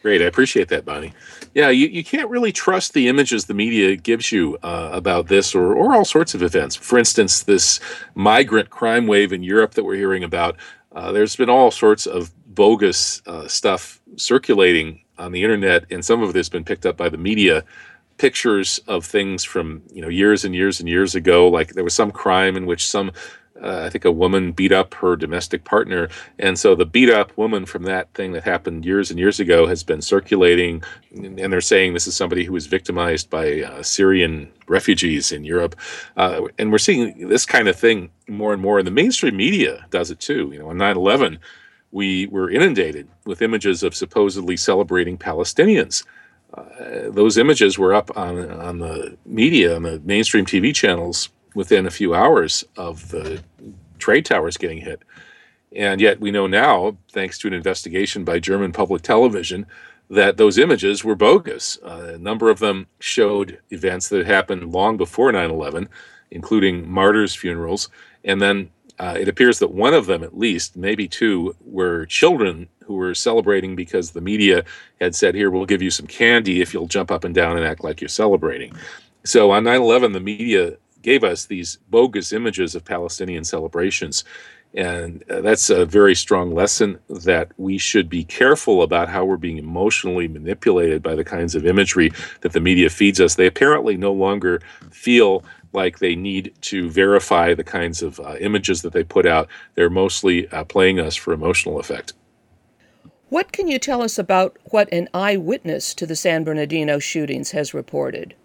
Great. I appreciate that, Bonnie. Yeah, you, you can't really trust the images the media gives you uh, about this or, or all sorts of events. For instance, this migrant crime wave in Europe that we're hearing about, uh, there's been all sorts of bogus uh, stuff circulating on the internet, and some of it has been picked up by the media. Pictures of things from you know years and years and years ago, like there was some crime in which some uh, I think a woman beat up her domestic partner. And so the beat up woman from that thing that happened years and years ago has been circulating. And they're saying this is somebody who was victimized by uh, Syrian refugees in Europe. Uh, and we're seeing this kind of thing more and more. And the mainstream media does it too. You know, on 9 11, we were inundated with images of supposedly celebrating Palestinians. Uh, those images were up on on the media on the mainstream TV channels within a few hours of the trade towers getting hit. And yet we know now, thanks to an investigation by German public television, that those images were bogus. Uh, a number of them showed events that happened long before 9 11, including martyrs' funerals. And then uh, it appears that one of them, at least, maybe two, were children who were celebrating because the media had said, Here, we'll give you some candy if you'll jump up and down and act like you're celebrating. So on 9 11, the media gave us these bogus images of Palestinian celebrations. And uh, that's a very strong lesson that we should be careful about how we're being emotionally manipulated by the kinds of imagery that the media feeds us. They apparently no longer feel like they need to verify the kinds of uh, images that they put out. They're mostly uh, playing us for emotional effect. What can you tell us about what an eyewitness to the San Bernardino shootings has reported?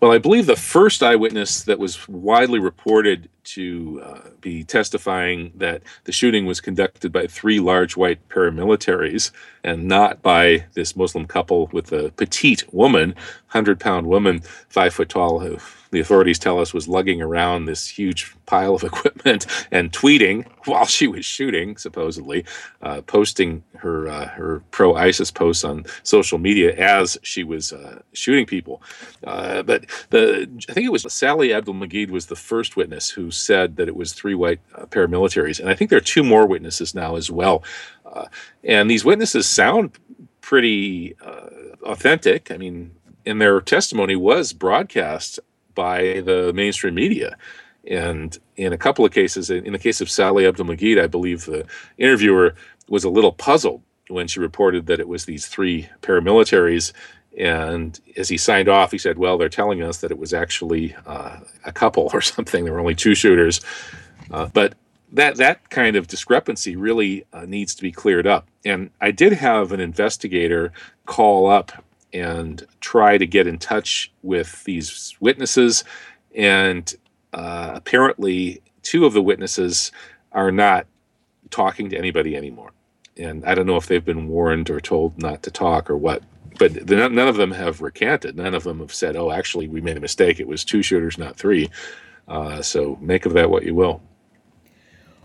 Well, I believe the first eyewitness that was widely reported to uh, be testifying that the shooting was conducted by three large white paramilitaries and not by this Muslim couple with a petite woman, 100 pound woman, five foot tall, who the authorities tell us was lugging around this huge pile of equipment and tweeting while she was shooting, supposedly, uh, posting her uh, her pro ISIS posts on social media as she was uh, shooting people. Uh, but the I think it was Sally Abdelmageed was the first witness who said that it was three white uh, paramilitaries, and I think there are two more witnesses now as well. Uh, and these witnesses sound pretty authentic. I mean, and their testimony was broadcast by the mainstream media. And in a couple of cases, in the case of Sally Abdelmageed, I believe the interviewer was a little puzzled when she reported that it was these three paramilitaries. And as he signed off, he said, Well, they're telling us that it was actually uh, a couple or something. There were only two shooters. Uh, but that, that kind of discrepancy really uh, needs to be cleared up. And I did have an investigator call up and try to get in touch with these witnesses. And uh, apparently, two of the witnesses are not talking to anybody anymore. And I don't know if they've been warned or told not to talk or what, but none of them have recanted. None of them have said, oh, actually, we made a mistake. It was two shooters, not three. Uh, so make of that what you will.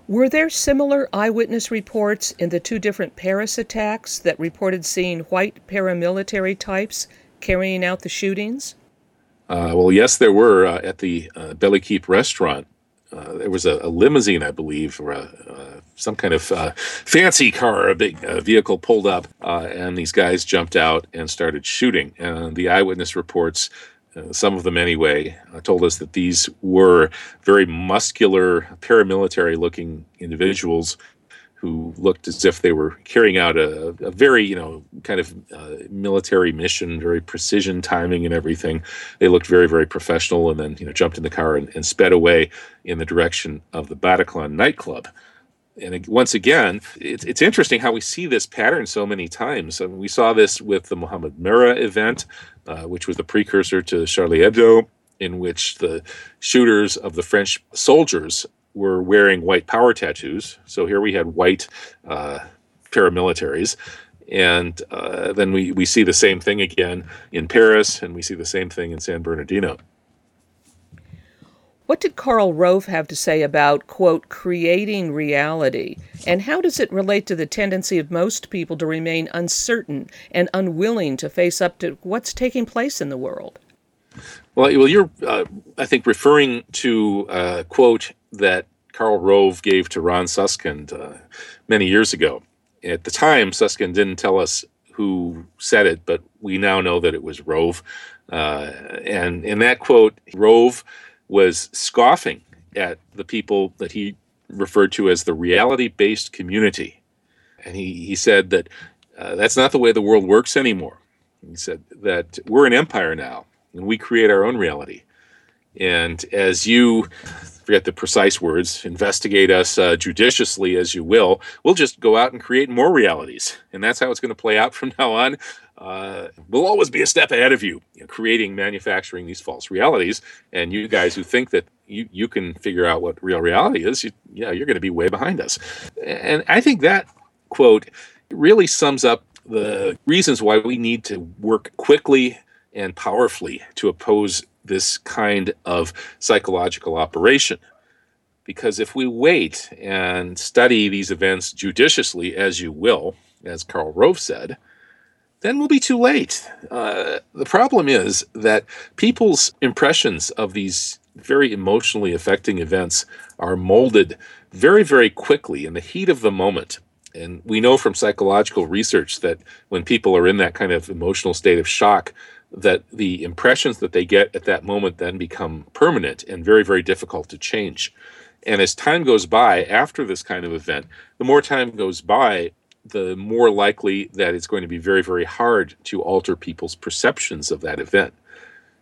Were there similar eyewitness reports in the two different Paris attacks that reported seeing white paramilitary types carrying out the shootings? Uh, well, yes, there were uh, at the uh, Belle Equipe restaurant. Uh, there was a, a, limousine, I believe, or a, uh, some kind of uh, fancy car, a big vehicle pulled up, and these guys jumped out and started shooting. And the eyewitness reports uh, some of them anyway, uh, told us that these were very muscular, paramilitary looking individuals who looked as if they were carrying out a, a very, you know, kind of uh, military mission, very precision timing and everything. They looked very, very professional and then, you know, jumped in the car and, and sped away in the direction of the Bataclan nightclub and once again, it's, it's interesting how we see this pattern so many times. I mean, we saw this with the Mohammed Merah event, uh, which was the precursor to Charlie Hebdo, in which the shooters of the French soldiers were wearing white power tattoos. So here we had white uh, paramilitaries. And uh, then we, we see the same thing again in Paris, and we see the same thing in San Bernardino. What did Karl Rove have to say about, quote, creating reality? And how does it relate to the tendency of most people to remain uncertain and unwilling to face up to what's taking place in the world? Well, well you're, uh, I think, referring to a quote that Karl Rove gave to Ron Suskind uh, many years ago. At the time, Suskind didn't tell us who said it, but we now know that it was Rove. Uh, and in that quote, Rove was scoffing at the people that he referred to as the reality based community. And he, he said that uh, that's not the way the world works anymore. He said that we're an empire now and we create our own reality. And as you forget the precise words, investigate us uh, judiciously as you will, we'll just go out and create more realities. And that's how it's going to play out from now on. Uh, we'll always be a step ahead of you, you know, creating, manufacturing these false realities. And you guys who think that you, you can figure out what real reality is, you, yeah, you're going to be way behind us. And I think that quote really sums up the reasons why we need to work quickly and powerfully to oppose this kind of psychological operation. Because if we wait and study these events judiciously, as you will, as Karl Rove said, then we'll be too late. Uh, the problem is that people's impressions of these very emotionally affecting events are molded very, very quickly in the heat of the moment. And we know from psychological research that when people are in that kind of emotional state of shock, that the impressions that they get at that moment then become permanent and very, very difficult to change. And as time goes by after this kind of event, the more time goes by, the more likely that it's going to be very, very hard to alter people's perceptions of that event.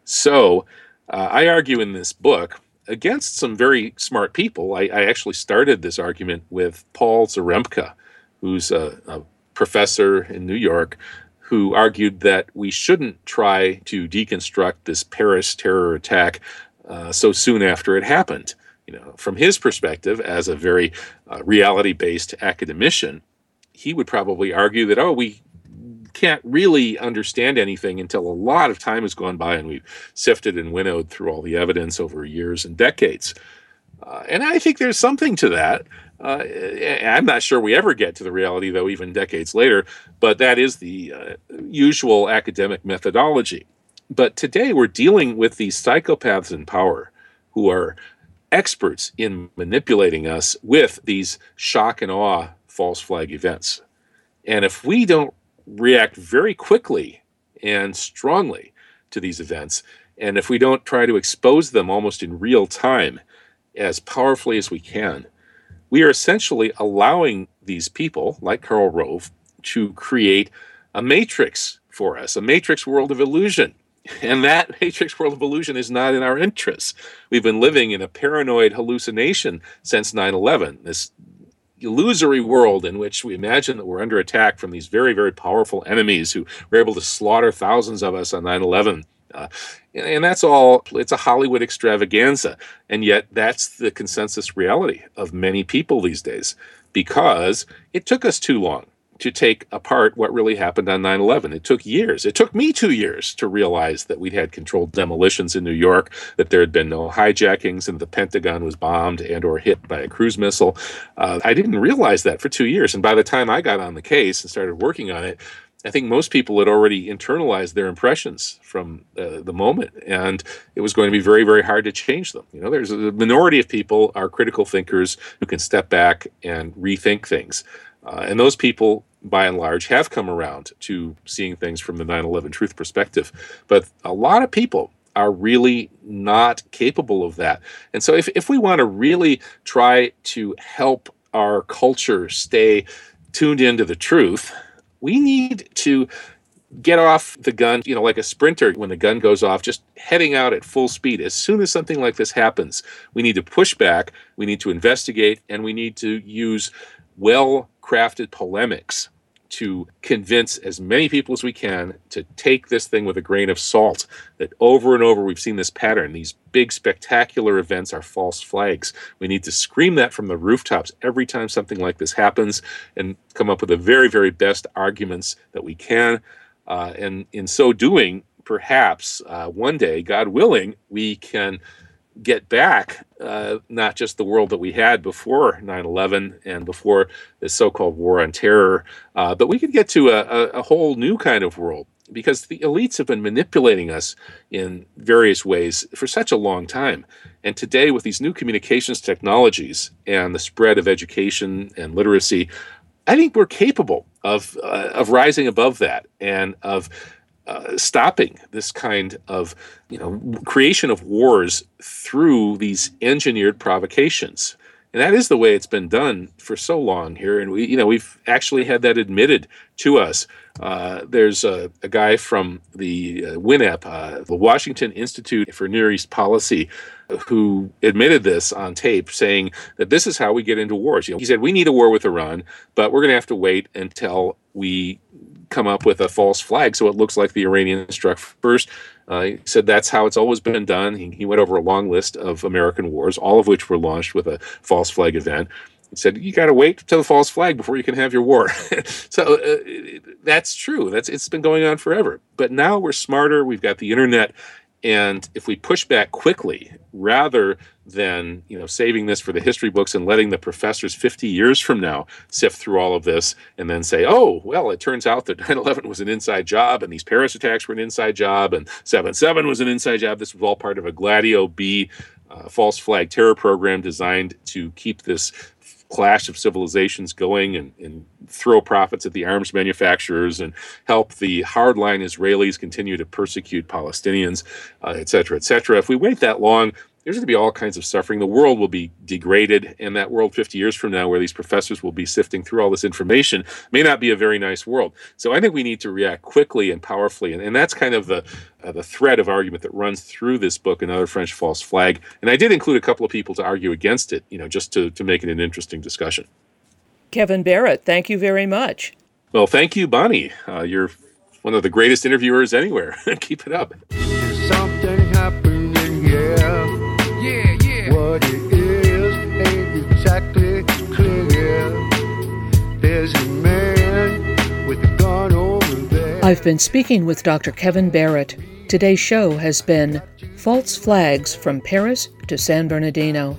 So, uh, I argue in this book against some very smart people. I, I actually started this argument with Paul Zarembka, who's a, a professor in New York who argued that we shouldn't try to deconstruct this Paris terror attack uh, so soon after it happened. You know, from his perspective, as a very uh, reality-based academician, he would probably argue that oh, we can't really understand anything until a lot of time has gone by and we've sifted and winnowed through all the evidence over years and decades. Uh, and I think there's something to that. Uh, I'm not sure we ever get to the reality, though, even decades later, but that is the uh, usual academic methodology. But today we're dealing with these psychopaths in power who are experts in manipulating us with these shock and awe false flag events. And if we don't react very quickly and strongly to these events, and if we don't try to expose them almost in real time as powerfully as we can, we are essentially allowing these people, like Karl Rove, to create a matrix for us, a matrix world of illusion. And that matrix world of illusion is not in our interests. We've been living in a paranoid hallucination since 9 11, this illusory world in which we imagine that we're under attack from these very, very powerful enemies who were able to slaughter thousands of us on 9 11. Uh, and, that's all, it's a Hollywood extravaganza. And yet, that's the consensus reality of many people these days because it took us too long to take apart what really happened on 9 11. It took years. It took me two years to realize that we'd had controlled demolitions in New York, that there had been no hijackings, and the Pentagon was bombed and or hit by a cruise missile. Uh, I didn't realize that for two years. And by the time I got on the case and started working on it, I think most people had already internalized their impressions from uh, the moment, and it was going to be very, very hard to change them. You know, there's a minority of people are critical thinkers who can step back and rethink things. Uh, and those people, by and large, have come around to seeing things from the 9 11 truth perspective. But a lot of people are really not capable of that. And so, if, if we want to really try to help our culture stay tuned into the truth, we need to get off the gun, you know, like a sprinter when the gun goes off, just heading out at full speed. As soon as something like this happens, we need to push back, we need to investigate, and we need to use well crafted polemics to convince as many people as we can to take this thing with a grain of salt. That over and over we've seen this pattern. These big, spectacular events are false flags. We need to scream that from the rooftops every time something like this happens and come up with the very, very best arguments that we can. Uh, and in so doing, perhaps uh, one day, God willing, we can get back uh, not just the world that we had before 9-11 and before the so-called war on terror uh, but we could get to a, a, whole new kind of world because the elites have been manipulating us in various ways for such a long time. And today with these new communications technologies and the spread of education and literacy i think we're capable of uh, of rising above that and of uh, stopping this kind of you know creation of wars through these engineered provocations. And that is the way it's been done for so long here. And we you know we've actually had that admitted to us. Uh, there's a, a, guy from the uh, WINEP, uh, the Washington Institute for Near East Policy, who admitted this on tape, saying that this is how we get into wars. You know, he said we need a war with Iran, but we're going to have to wait until we come up with a false flag so it looks like the Iranians struck first. Uh, he said that's how it's always been done. He, he went over a long list of American wars, all of which were launched with a false flag event. He said you got to wait till the false flag before you can have your war. so uh, that's true. That's it's been going on forever. But now we're smarter. We've got the internet, and if we push back quickly, rather than you know saving this for the history books and letting the professors 50 years from now sift through all of this and then say, oh, well, it turns out that 9/11 was an inside job and these Paris attacks were an inside job and 7/7 was an inside job. This was all part of a Gladio B uh, false flag terror program designed to keep this clash of civilizations going and, and, throw profits at the arms manufacturers and help the hardline Israelis continue to persecute Palestinians, uh, et cetera, et cetera. If we wait that long, there's going to be all kinds of suffering. The world will be degraded, and that world 50 years from now, where these professors will be sifting through all this information, may not be a very nice world. So I think we need to react quickly and powerfully, and, and that's kind of the uh, the thread of argument that runs through this book, another French false flag. And I did include a couple of people to argue against it, you know, just to to make it an interesting discussion. Kevin Barrett, thank you very much. Well, thank you, Bonnie. Uh, you're one of the greatest interviewers anywhere. Keep it up. What it is ain't exactly clear. There's a man with a gun over there. I've been speaking with Dr. Kevin Barrett. Today's show has been False Flags from Paris to San Bernardino.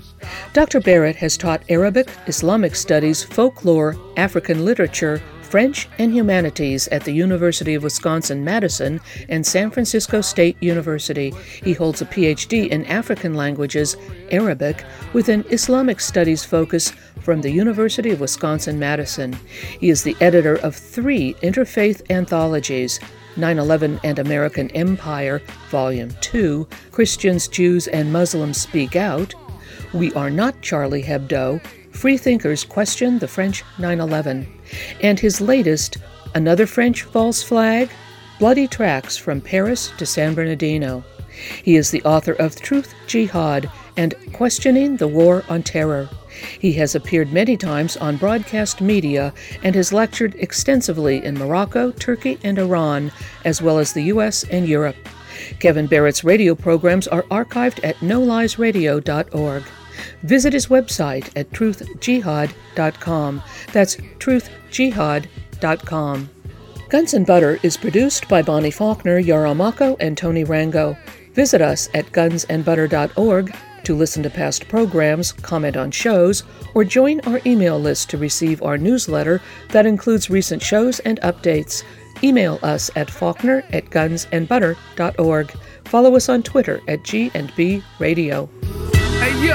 Dr. Barrett has taught Arabic, Islamic studies, folklore, African literature, French, and humanities at the University of Wisconsin Madison and San Francisco State University. He holds a PhD in African languages, Arabic, with an Islamic studies focus from the University of Wisconsin Madison. He is the editor of three interfaith anthologies 9 11 and American Empire, Volume 2, Christians, Jews, and Muslims Speak Out, We Are Not Charlie Hebdo, Freethinkers Question the French 9 11, and his latest, Another French False Flag, Bloody Tracks from Paris to San Bernardino. He is the author of Truth Jihad and Questioning the War on Terror. He has appeared many times on broadcast media and has lectured extensively in Morocco, Turkey, and Iran, as well as the U.S. and Europe. Kevin Barrett's radio programs are archived at noliesradio.org. Visit his website at truthjihad.com. That's truthjihad.com. Guns and Butter is produced by Bonnie Faulkner, Yarrow Mahko, and Tony Rango. Visit us at gunsandbutter.org to listen to past programs, comment on shows, or join our email list to receive our newsletter that includes recent shows and updates. Email us at faulkner at gunsandbutter.org. Follow us on Twitter at G&B Radio. Hey yo,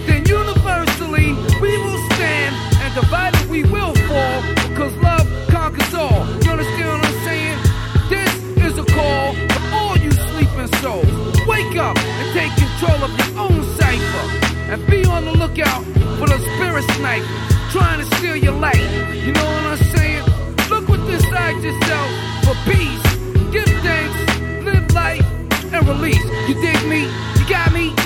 of your own cipher and be on the lookout for the spirit snipers trying to steal your life. You know what I'm saying? Look within inside yourself for peace. Give thanks, live life, and release. You dig me? You got me?